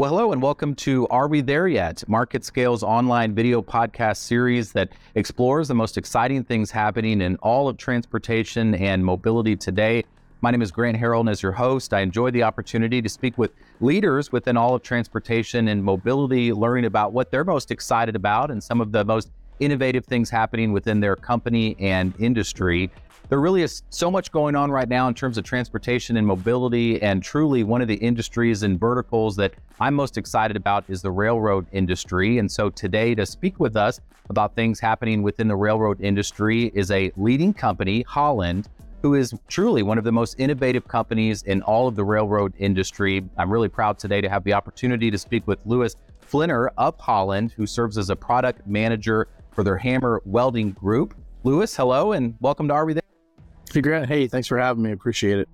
Well, hello and welcome to Are We There Yet? Marketscale's online video podcast series that explores the most exciting things happening in all of transportation and mobility today. My name is Grant Harrell, and as your host, I enjoy the opportunity to speak with leaders within all of transportation and mobility, learning about what they're most excited about and some of the most innovative things happening within their company and industry. There really is so much going on right now in terms of transportation and mobility, and truly one of the industries and verticals that I'm most excited about is the railroad industry. And so today, to speak with us about things happening within the railroad industry, is a leading company, Holland, who is truly one of the most innovative companies in all of the railroad industry. I'm really proud today to have the opportunity to speak with Louis Flenner of Holland, who serves as a product manager for their HAMR Welding Group. Louis, hello, and welcome to Are We There? Hey, Grant. Hey, thanks for having me. Appreciate it.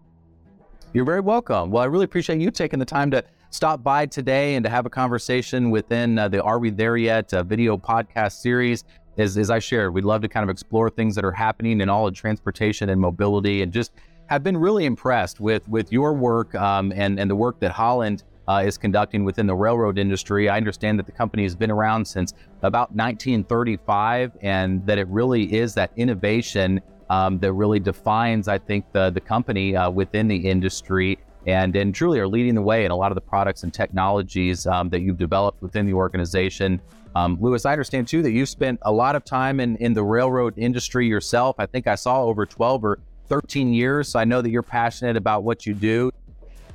You're very welcome. Well, I really appreciate you taking the time to stop by today and to have a conversation within uh, the Are We There Yet uh, video podcast series. As, as I shared, we'd love to kind of explore things that are happening in all of transportation and mobility and just have been really impressed with, with your work um, and, and the work that Holland uh, is conducting within the railroad industry. I understand that the company has been around since about 1935 and that it really is that innovation um, that really defines, I think, the, the company uh, within the industry and, and truly are leading the way in a lot of the products and technologies um, that you've developed within the organization. Um, Louis, I understand too that you've spent a lot of time in, in the railroad industry yourself. I think I saw over 12 or 13 years. So I know that you're passionate about what you do.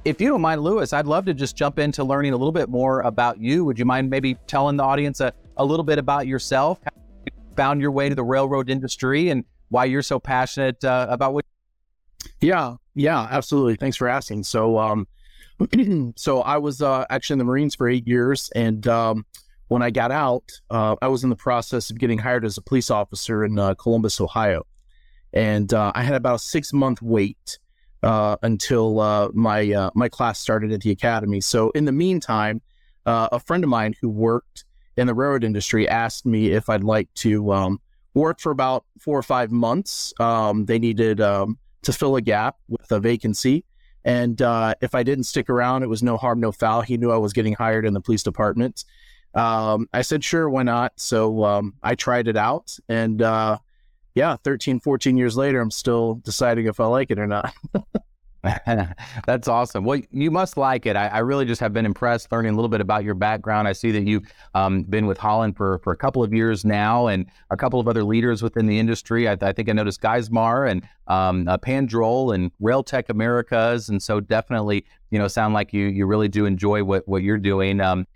If you don't mind, Louis, I'd love to just jump into learning a little bit more about you. Would you mind maybe telling the audience a, a little bit about yourself, found your way to the railroad industry, and why you're so passionate uh, about what. Yeah, yeah, absolutely. Thanks for asking. So, um, so I was uh, actually in the Marines for eight years, and um, when I got out, uh, I was in the process of getting hired as a police officer in uh, Columbus, Ohio, and uh, I had about a six month wait uh, until uh, my my class started at the academy. So, in the meantime, a friend of mine who worked in the railroad industry asked me if I'd like to um, worked for about four or five months. Um, they needed um, to fill a gap with a vacancy. And uh, if I didn't stick around, it was no harm, no foul. He knew I was getting hired in the police department. Um, I said, sure, why not? So um, I tried it out. And uh, yeah, 13, 14 years later, I'm still deciding if I like it or not. That's awesome. Well, you must like it. I, I, really just have been impressed learning a little bit about your background. I see that you've um, been with Holland for, for a couple of years now and a couple of other leaders within the industry. I, I think I noticed Geismar and um, uh, Pandrol and Railtech Americas. And so definitely, you know, sound like you, you really do enjoy what, what you're doing. Um,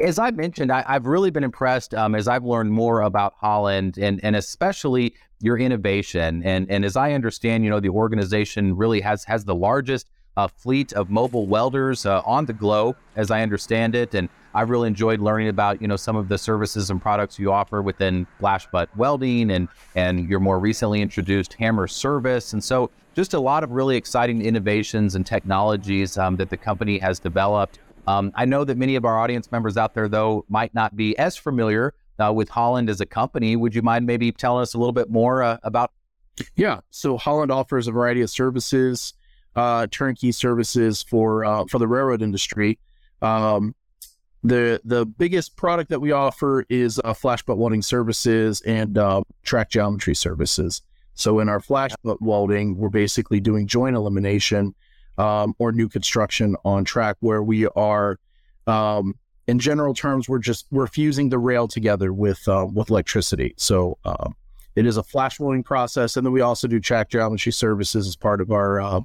as I mentioned, I, have really been impressed um, as I've learned more about Holland and, and especially your innovation. And, and as I understand, you know, the organization really has, has the largest uh, fleet of mobile welders uh, on the globe, as I understand it. And I've really enjoyed learning about, you know, some of the services and products you offer within flash butt welding and, and your more recently introduced HAMR service. And so just a lot of really exciting innovations and technologies um, that the company has developed. Um, I know that many of our audience members out there, though, might not be as familiar uh, with Holland as a company. Would you mind maybe telling us a little bit more uh, about? Yeah, so Holland offers a variety of services, uh, turnkey services for uh, for the railroad industry. Um, the the biggest product that we offer is uh, flash butt welding services and uh, track geometry services. So in our flash butt welding, we're basically doing joint elimination um, or new construction on track where we are um, in general terms we're just we're fusing the rail together with uh, with electricity. So uh, it is a flash welding process. And then we also do track geometry services as part of our uh,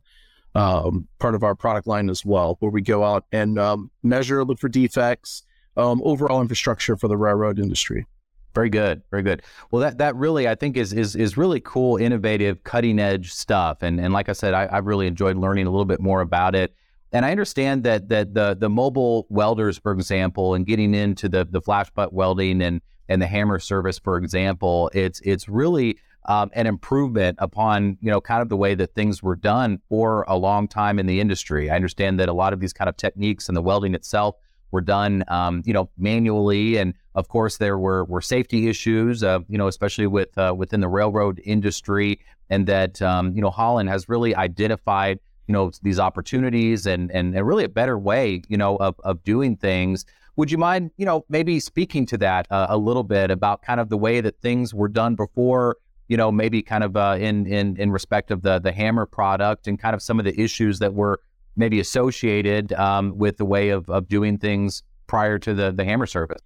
um, part of our product line as well where we go out and um, measure look for defects um, overall infrastructure for the railroad industry very good, very good. Well, that that really I think is is is really cool, innovative, cutting edge stuff. And and like I said, I, have really enjoyed learning a little bit more about it. And I understand that that the the mobile welders, for example, and getting into the the flash butt welding and and the HAMR service, for example, it's it's really um, an improvement upon you know kind of the way that things were done for a long time in the industry. I understand that a lot of these kind of techniques and the welding itself were done, um, you know, manually. And of course, there were were safety issues, uh, you know, especially with uh, within the railroad industry, and that um, you know Holland has really identified you know these opportunities and and, and really a better way you know of, of doing things would you mind you know maybe speaking to that uh, a little bit about kind of the way that things were done before you know maybe kind of uh, in in in respect of the the HAMR product and kind of some of the issues that were maybe associated um, with the way of, of doing things prior to the the HAMR service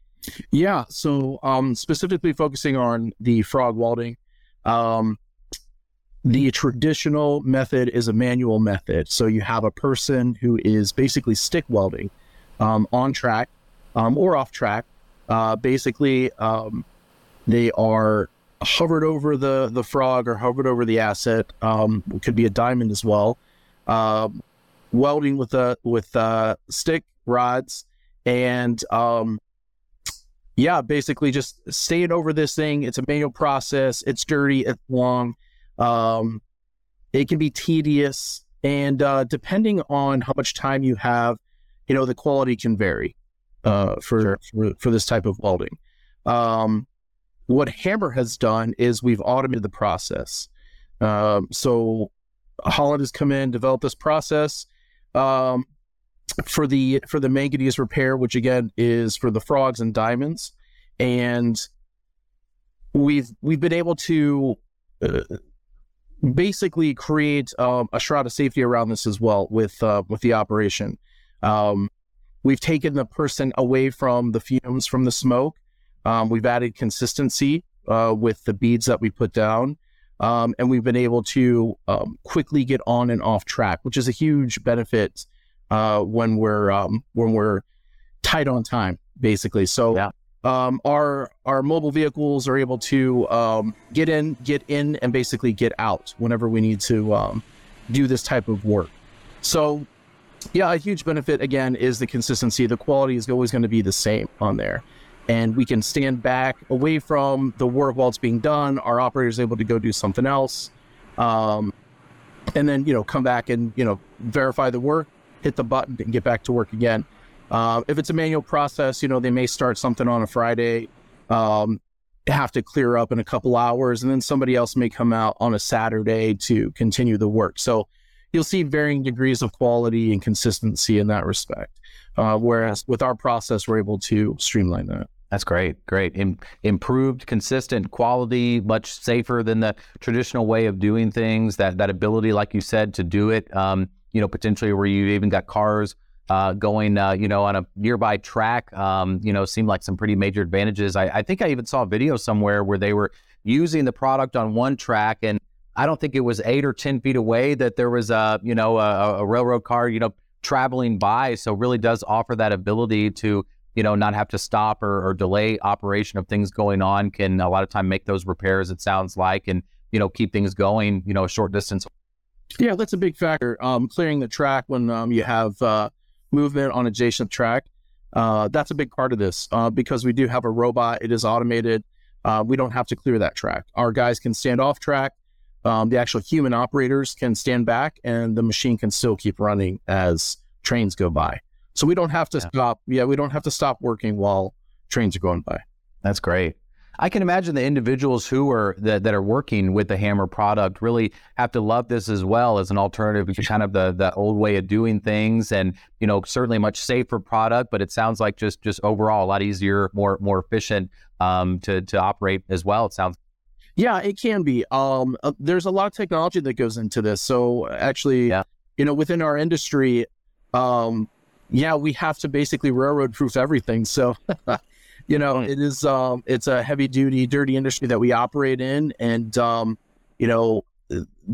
yeah so um, specifically focusing on the frog welding um, the traditional method is a manual method. So you have a person who is basically stick welding um, on track um, or off track. Uh, basically, um, they are hovered over the the frog or hovered over the asset. Could be a diamond as well. Welding with a with uh, stick rods and um, yeah, basically just staying over this thing. It's a manual process. It's dirty. It's long. Um, it can be tedious, and uh, depending on how much time you have, you know, the quality can vary uh, for, sure. for, for this type of welding. Um, what HAMR has done is we've automated the process. Um, so Holland has come in, developed this process um, for the for the manganese repair, which again is for the frogs and diamonds, and we've we've been able to uh, basically create um, a shroud of safety around this as well with uh, with the operation. Um, we've taken the person away from the fumes from the smoke. Um, we've added consistency uh, with the beads that we put down, um, and we've been able to um, quickly get on and off track, which is a huge benefit uh, when we're um, when we're tight on time, basically. So yeah um, our our mobile vehicles are able to um, get in, get in, and basically get out whenever we need to um, do this type of work. So, yeah, a huge benefit again is the consistency. The quality is always going to be the same on there, and we can stand back away from the work while it's being done. Our operator is able to go do something else, um, and then you know come back and you know verify the work, hit the button, and get back to work again. Uh, if it's a manual process, you know, they may start something on a Friday, um, have to clear up in a couple hours, and then somebody else may come out on a Saturday to continue the work. So you'll see varying degrees of quality and consistency in that respect. Uh, whereas with our process, we're able to streamline that. That's great. Great. Im- improved, consistent quality, much safer than the traditional way of doing things. That that ability, like you said, to do it. Um, you know, potentially where you even got cars uh, going, uh, you know, on a nearby track, um, you know, seemed like some pretty major advantages. I, I, think I even saw a video somewhere where they were using the product on one track, and I don't think it was eight or ten feet away that there was a, you know, a, a railroad car, you know, traveling by. So really does offer that ability to, you know, not have to stop or, or delay operation of things going on. Can a lot of time make those repairs. It sounds like, and you know, keep things going, you know, a short distance. Yeah, that's a big factor. Um, clearing the track when um, you have uh, movement on adjacent track. Uh, that's a big part of this uh, because we do have a robot. It is automated. Uh, we don't have to clear that track. Our guys can stand off track. Um, the actual human operators can stand back, and the machine can still keep running as trains go by. So we don't have to yeah. stop. Yeah, we don't have to stop working while trains are going by. That's great. I can imagine the individuals who are that, that are working with the HAMR product really have to love this as well as an alternative to kind of the the old way of doing things, and you know certainly a much safer product. But it sounds like just just overall a lot easier, more more efficient um, to to operate as well. It sounds. Yeah, it can be. Um, uh, there's a lot of technology that goes into this. So actually, yeah. you know, within our industry, um, yeah, we have to basically railroad proof everything. So you know, mm. it is um, it's a heavy duty, dirty industry that we operate in, and um, you know,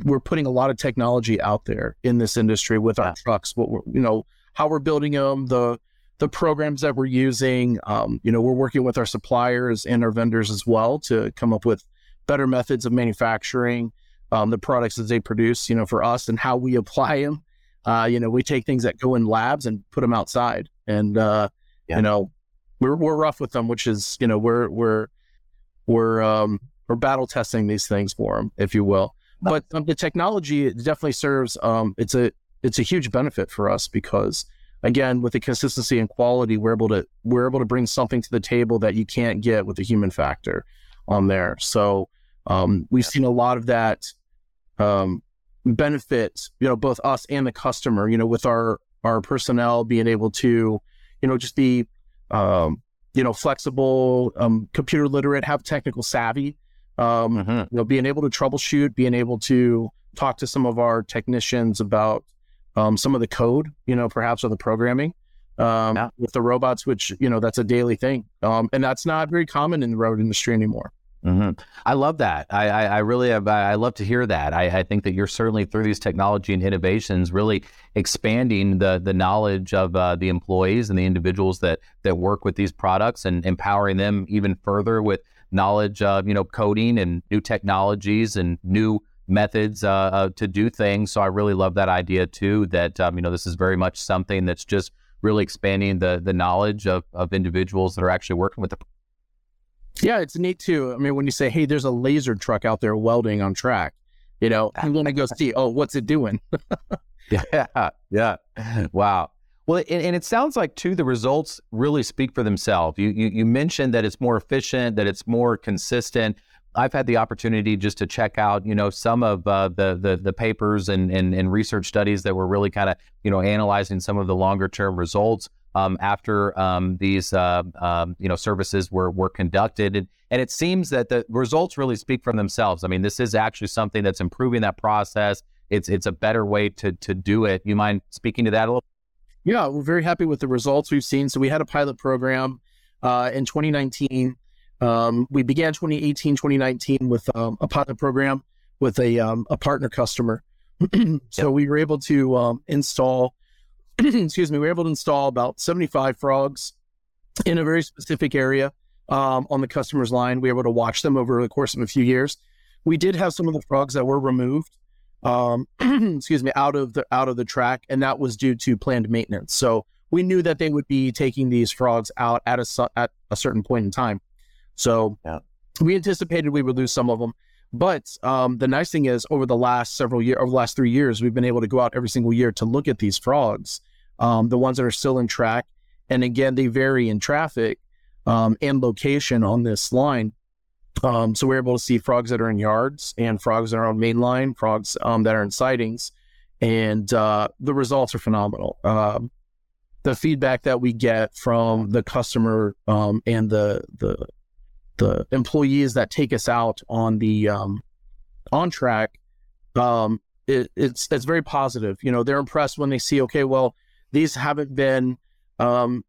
we're putting a lot of technology out there in this industry with our trucks. What we're, you know, how we're building them, the the programs that we're using. Um, you know, we're working with our suppliers and our vendors as well to come up with better methods of manufacturing um, the products that they produce. You know, for us and how we apply them. Uh, you know, we take things that go in labs and put them outside, and uh, yeah. you know, we're we're rough with them, which is you know we're we're we're um we're battle testing these things for them, if you will. But um, the technology definitely serves. Um, it's a it's a huge benefit for us because again, with the consistency and quality, we're able to we're able to bring something to the table that you can't get with the human factor on there. So um, we've seen a lot of that um, benefit, you know, both us and the customer, you know, with our, our personnel being able to, you know, just be, um, you know, flexible, um, computer literate, have technical savvy, um, mm-hmm. you know, being able to troubleshoot, being able to talk to some of our technicians about um, some of the code, you know, perhaps of the programming um, yeah. with the robots, which you know that's a daily thing, um, and that's not very common in the road industry anymore. Mm-hmm. I love that. I, I, I, really have. I love to hear that. I, I, think that you're certainly through these technology and innovations, really expanding the the knowledge of uh, the employees and the individuals that that work with these products, and empowering them even further with knowledge of you know coding and new technologies and new methods uh, uh, to do things. So I really love that idea too. That um, you know this is very much something that's just really expanding the the knowledge of, of individuals that are actually working with the yeah it's neat too. I mean when you say hey there's a laser truck out there welding on track you know i'm gonna go see oh what's it doing? Yeah. Yeah wow. Well and, and, it sounds like too the results really speak for themselves. You, you you mentioned that it's more efficient that it's more consistent. I've had the opportunity just to check out, you know, some of uh, the, the, the papers and, and, and research studies that were really kind of, you know, analyzing some of the longer term results um, after um, these, uh, um, you know, services were were conducted, and, and it seems that the results really speak for themselves. I mean, this is actually something that's improving that process. It's it's a better way to to do it. You mind speaking to that a little? Yeah, we're very happy with the results we've seen. So we had a pilot program uh, in 2019 um, we began 2018, 2019 with um, a pilot program with a, um, a partner customer. so yep. we were able to um, install, excuse me, we were able to install about 75 frogs in a very specific area um, on the customer's line. We were able to watch them over the course of a few years. We did have some of the frogs that were removed, um, excuse me, out of the out of the track, and that was due to planned maintenance. So we knew that they would be taking these frogs out at a at a certain point in time. So yeah. we anticipated we would lose some of them. But um, the nice thing is, over the last several years, over the last three years, we've been able to go out every single year to look at these frogs, um, the ones that are still in track. And again, they vary in traffic um, and location on this line. Um, so we're able to see frogs that are in yards and frogs that are on main line, frogs um, that are in sidings. and uh, the results are phenomenal. Um, the feedback that we get from the customer and the the the employees that take us out on the um, on track, um, it, it's it's very positive. You know, they're impressed when they see, okay, well, these haven't been, um,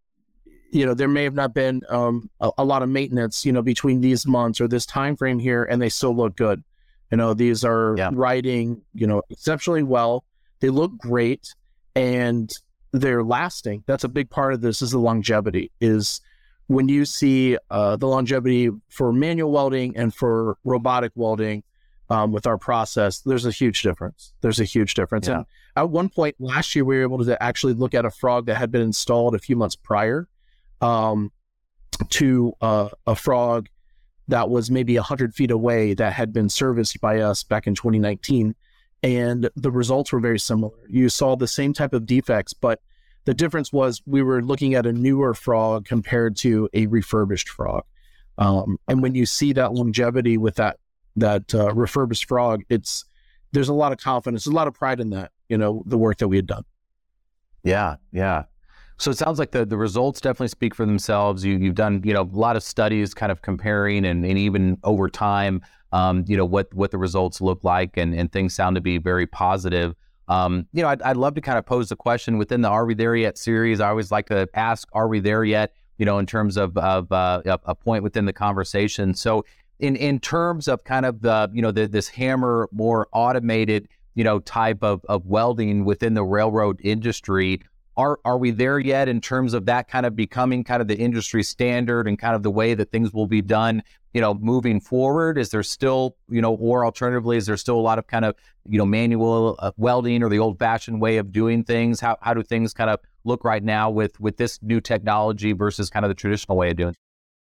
you know, there may have not been um, a, a, lot of maintenance, you know, between these months or this time frame here, and they still look good. You know, these are yeah. riding, you know, exceptionally well. They look great, and they're lasting. That's a big part of this is the longevity. Is when you see uh, the longevity for manual welding and for robotic welding um, with our process, there's a huge difference. There's a huge difference. Yeah. And at one point last year, we were able to actually look at a frog that had been installed a few months prior um, to uh, a frog that was maybe 100 feet away that had been serviced by us back in 2019. And the results were very similar. You saw the same type of defects, but the difference was we were looking at a newer frog compared to a refurbished frog. Um, and when you see that longevity with that that uh, refurbished frog, it's there's a lot of confidence, a lot of pride in that. You know, the work that we had done. Yeah, yeah. So it sounds like the, the results definitely speak for themselves. You, you've done you know a lot of studies, kind of comparing and, and even over time, um, you know what what the results look like, and, and things sound to be very positive. Um, you know, I'd, I'd love to kind of pose the question within the Are We There Yet series. I always like to ask, Are we there yet? You know, in terms of, of uh, a point within the conversation. So, in in terms of kind of the you know the, this HAMR more automated you know type of, of welding within the railroad industry, are are we there yet in terms of that kind of becoming kind of the industry standard and kind of the way that things will be done you know moving forward? Is there still you know or alternatively is there still a lot of kind of you know manual uh, welding or the old fashioned way of doing things? How, how do things kind of look right now with with this new technology versus kind of the traditional way of doing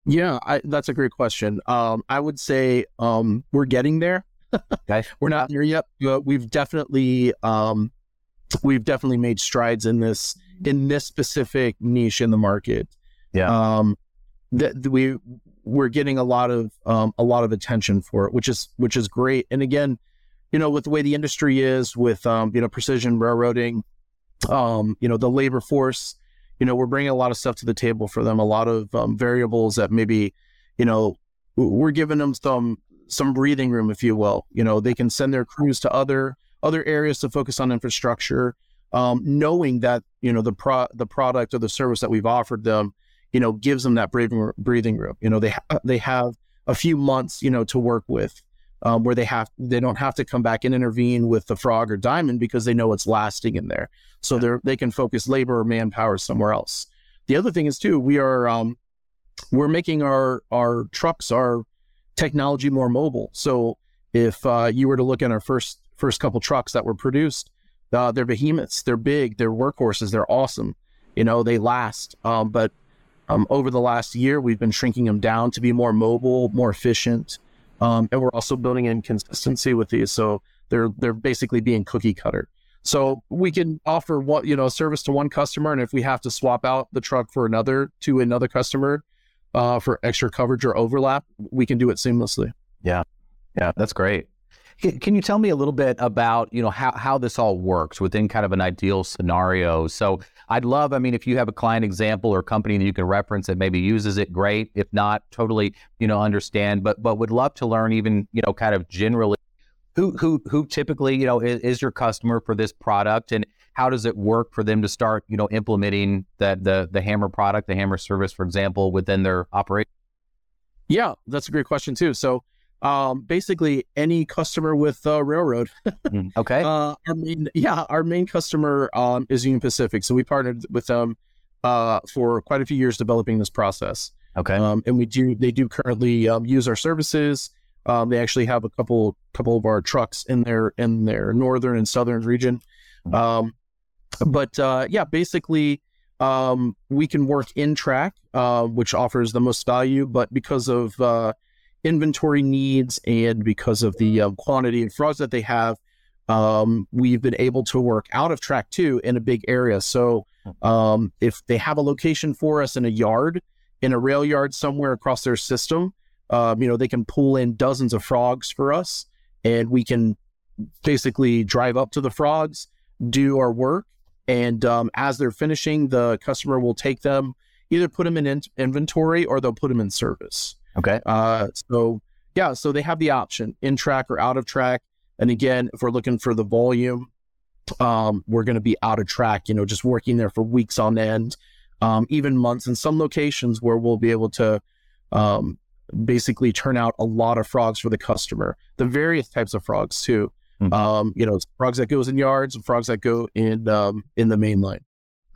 yeah I, that's a great question um, i would say um, we're getting there okay. we're not there yet but we've definitely um, we've definitely made strides in this in this specific niche in the market. Yeah. Um, that we we're getting a lot of um, a lot of attention for it, which is which is great. And again, you know, with the way the industry is, with um, you know, precision railroading, um, you know, the labor force, you know, we're bringing a lot of stuff to the table for them, a lot of um, variables that maybe, you know, we're giving them some some breathing room, if you will. You know, they can send their crews to other other areas to focus on infrastructure, um, knowing that you know the pro the product or the service that we've offered them, you know, gives them that breathing breathing room. You know, they ha- they have a few months, you know, to work with. Um, where they have they don't have to come back and intervene with the frog or diamond because they know it's lasting in there. So yeah. they're they can focus labor or manpower somewhere else. The other thing is too, we are um, we're making our our trucks our technology more mobile. So if uh, you were to look at our first first couple trucks that were produced, uh, they're behemoths. They're big. They're workhorses. They're awesome. You know, they last. Um, but um, over the last year, we've been shrinking them down to be more mobile, more efficient, um, and we're also building in consistency with these. So they're they're basically being cookie cutter. So we can offer what you know a service to one customer, and if we have to swap out the truck for another to another customer uh, for extra coverage or overlap, we can do it seamlessly. Yeah, yeah, that's great. Can you tell me a little bit about you know how how this all works within kind of an ideal scenario? So I'd love, I mean, if you have a client example or company that you can reference that maybe uses it, great. If not, totally you know understand. But but would love to learn even you know kind of generally who who who typically you know is, is, your customer for this product and how does it work for them to start you know implementing that the the HAMR product the HAMR service for example within their operation yeah that's a great question too so um, basically any customer with uh, railroad mm, okay uh, our main, yeah our main customer um, is union pacific so we partnered with them uh, for quite a few years developing this process okay um, and we do they do currently um, use our services um, they actually have a couple couple of our trucks in their in their northern and southern region. Hmm. Um, but uh, yeah, basically, um, we can work in track, uh, which offers the most value. But because of uh, inventory needs and because of the uh, quantity of frogs that they have, um, we've been able to work out of track two in a big area. So hmm. um, if they have a location for us in a yard, in a rail yard somewhere across their system, um, you know, they can pull in dozens of frogs for us, and we can basically drive up to the frogs, do our work, and um, as they're finishing, the customer will take them, either put them in, in- inventory or they'll put them in service. Okay. Uh, so yeah, so they have the option in track or out of track. And again, if we're looking for the volume, um, we're going to be out of track. You know, just working there for weeks on end, um, even months in some locations where we'll be able to um, basically turn out a lot of frogs for the customer. The various types of frogs too. Mm-hmm. Um, you know, frogs that goes in yards and frogs that go in um, in the main line.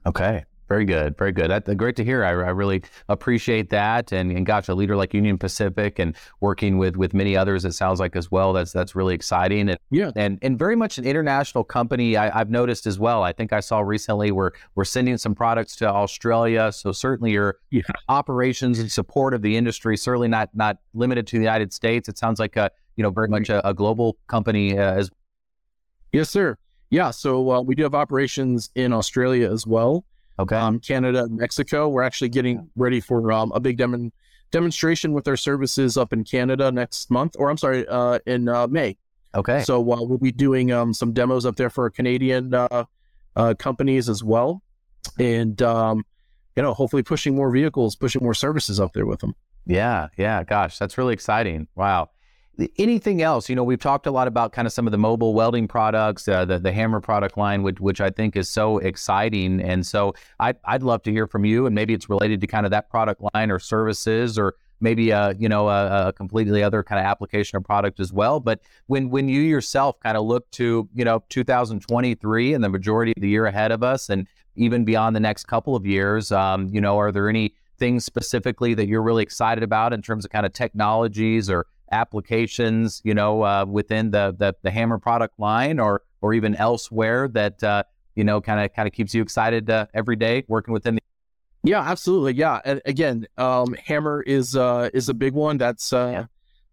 Okay. Very good, very good. That's great to hear. I, I really appreciate that, and, and gosh, a leader like Union Pacific and working with with many others, it sounds like as well. That's that's really exciting, and yeah, and and very much an international company. I, have noticed as well. I think I saw recently we're we're sending some products to Australia, so certainly your yeah. operations and support of the industry certainly not not limited to the United States. It sounds like a you know very much a, a global company uh, as. Yes, sir. Yeah, so uh, we do have operations in Australia as well okay. um, Canada, Mexico. We're actually getting ready for um, a big dem- demonstration with our services up in Canada next month, or I'm sorry, uh, in uh, May. Okay. So uh, we'll be doing um, some demos up there for Canadian uh, uh, companies as well, and um, you know, hopefully pushing more vehicles, pushing more services up there with them. Yeah, yeah. Gosh, that's really exciting. Wow anything else? You know, we've talked a lot about kind of some of the mobile welding products, uh, the the HAMR product line, which which I think is so exciting. And so I'd I'd love to hear from you, and maybe it's related to kind of that product line or services, or maybe a you know a, a completely other kind of application or product as well. But when when you yourself kind of look to you know 2023 and the majority of the year ahead of us, and even beyond the next couple of years, um, you know, are there any things specifically that you're really excited about in terms of kind of technologies or applications, you know, uh, within the, the, the HAMR product line or or even elsewhere that uh, you know kind of kind of keeps you excited uh, every day working within the. Yeah, absolutely. Yeah, and again, um, HAMR is uh, is a big one. That's uh, yeah.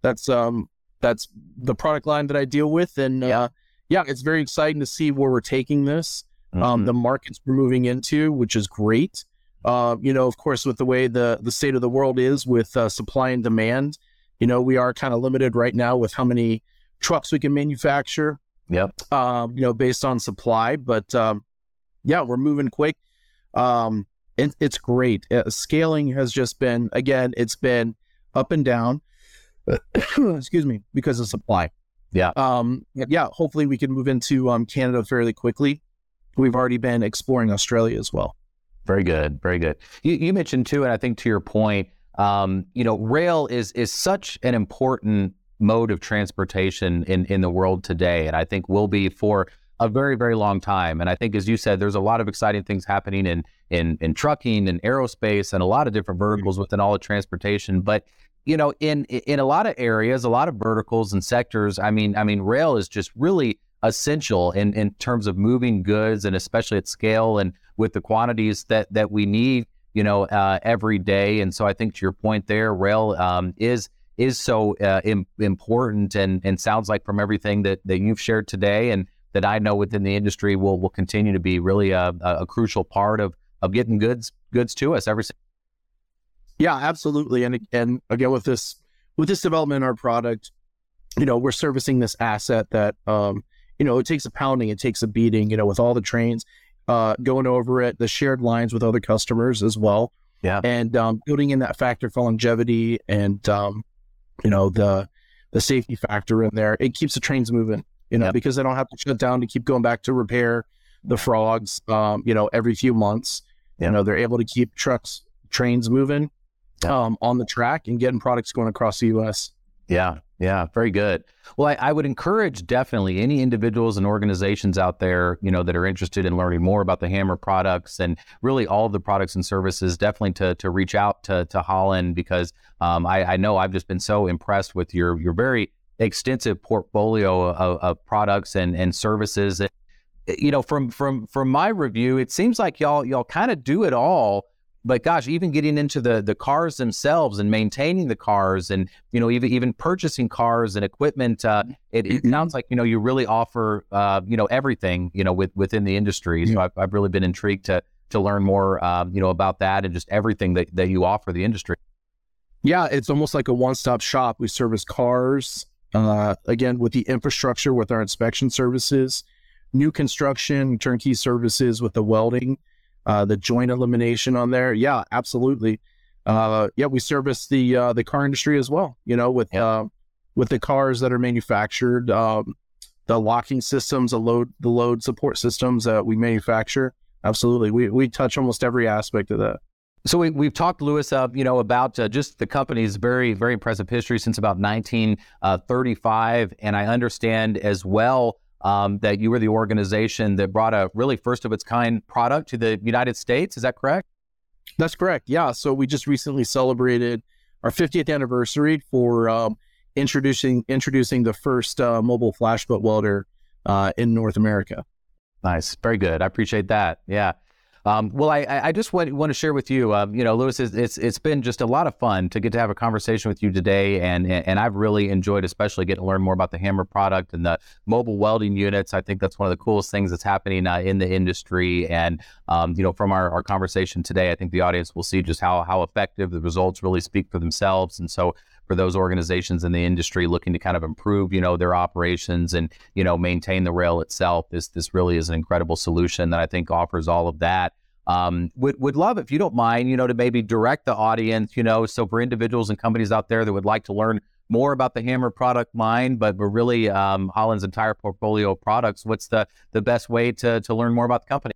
that's um, that's the product line that I deal with, and yeah. Uh, yeah, it's very exciting to see where we're taking this. Um, mm-hmm. Um, the markets we're moving into, which is great. Uh, you know, of course, with the way the the state of the world is with uh, supply and demand, you know, we are kind of limited right now with how many trucks we can manufacture. Yep. Um, you know, based on supply, but um, yeah, we're moving quick. Um, it, it's great. Uh, scaling has just been again, it's been up and down. excuse me, because of supply. Yeah. Um, yeah. Hopefully, we can move into um, Canada fairly quickly. We've already been exploring Australia as well. Very good. Very good. You, you mentioned too, and I think to your point, um, you know, rail is is such an important mode of transportation in in the world today, and I think will be for a very very long time. And I think, as you said, there's a lot of exciting things happening in in in trucking and aerospace and a lot of different verticals within all of transportation. But you know, in in a lot of areas, a lot of verticals and sectors, I mean, I mean, rail is just really essential in in terms of moving goods and especially at scale and with the quantities that that we need, you know, uh, every day. And so I think to your point there, rail um, is is so uh, Im- important and and sounds like from everything that that you've shared today and that I know within the industry will will continue to be really a, a crucial part of of getting goods goods to us every yeah, absolutely. And and again, with this with this development in our product, you know, we're servicing this asset that um, you know, it takes a pounding, it takes a beating, you know, with all the trains uh, going over it, the shared lines with other customers as well. Yeah. And um, building in that factor for longevity and um, you know, the the safety factor in there, it keeps the trains moving, you know, yep. because they don't have to shut down to keep going back to repair the frogs um, you know, every few months. Yep. You know, they're able to keep trucks, trains moving um, on the track and getting products going across the U.S. Yeah, yeah, very good. Well, I, I, would encourage definitely any individuals and organizations out there, you know, that are interested in learning more about the HAMR products and really all the products and services, definitely to to reach out to to Holland because um, I, I, know I've just been so impressed with your your very extensive portfolio of, of products and and services. You know, from from from my review, it seems like y'all y'all kind of do it all but gosh, even getting into the the cars themselves and maintaining the cars, and you know, even even purchasing cars and equipment, uh, it, it mm-hmm. sounds like you know you really offer uh, you know everything you know with within the industry. So I've, I've really been intrigued to to learn more um, you know about that and just everything that that you offer the industry. Yeah, it's almost like a one stop shop. We service cars, uh, again with the infrastructure, with our inspection services, new construction, turnkey services with the welding uh, the joint elimination on there. Yeah, absolutely. Uh, yeah, we service the uh, the car industry as well. You know, with yep. uh, with the cars that are manufactured, um, the locking systems, the load the load support systems that we manufacture. Absolutely, we we touch almost every aspect of that. So we, we've talked, Louis, uh, you know, about uh, just the company's very, very impressive history since about 1935. And I understand as well um, that you were the organization that brought a really first of its kind product to the United States. Is that correct? That's correct. Yeah. So we just recently celebrated our 50th anniversary for um, introducing introducing the first uh, mobile flash butt welder uh, in North America. Nice, very good. I appreciate that. Yeah. Um, well, I, I just want, want to share with you, um, you know, Louis, it's, it's been just a lot of fun to get to have a conversation with you today. And, and I've really enjoyed, especially getting to learn more about the HAMR product and the mobile welding units. I think that's one of the coolest things that's happening uh, in the industry. And, um, you know, from our, our conversation today, I think the audience will see just how, how effective the results really speak for themselves. And so for those organizations in the industry looking to kind of improve, you know, their operations and, you know, maintain the rail itself. This this really is an incredible solution that I think offers all of that. Um, would would love if you don't mind, you know, to maybe direct the audience, you know, so for individuals and companies out there that would like to learn more about the HAMR product line, but but really um, Holland's entire portfolio of products. What's the the best way to to learn more about the company?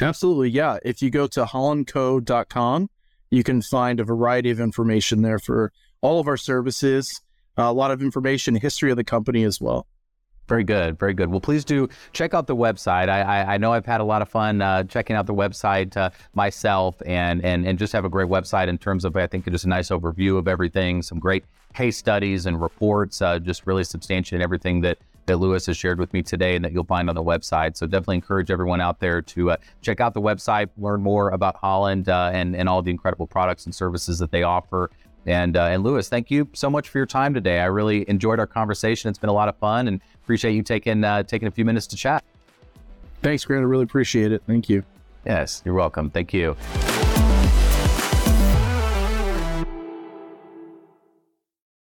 Absolutely, yeah. If you go to hollandco.com, you can find a variety of information there for all of our services, uh, a lot of information, history of the company as well. Very good, very good. Well, please do check out the website. I, I, I know I've had a lot of fun uh, checking out the website uh, myself, and, and and just have a great website in terms of I think just a nice overview of everything, some great case studies and reports, uh, just really substantiate everything that that Louis has shared with me today, and that you'll find on the website. So definitely encourage everyone out there to uh, check out the website, learn more about Holland uh, and and all the incredible products and services that they offer. And uh, and Louis, thank you so much for your time today. I really enjoyed our conversation. It's been a lot of fun, and appreciate you taking uh, taking a few minutes to chat. Thanks, Grant. I really appreciate it. Thank you. Yes, you're welcome. Thank you.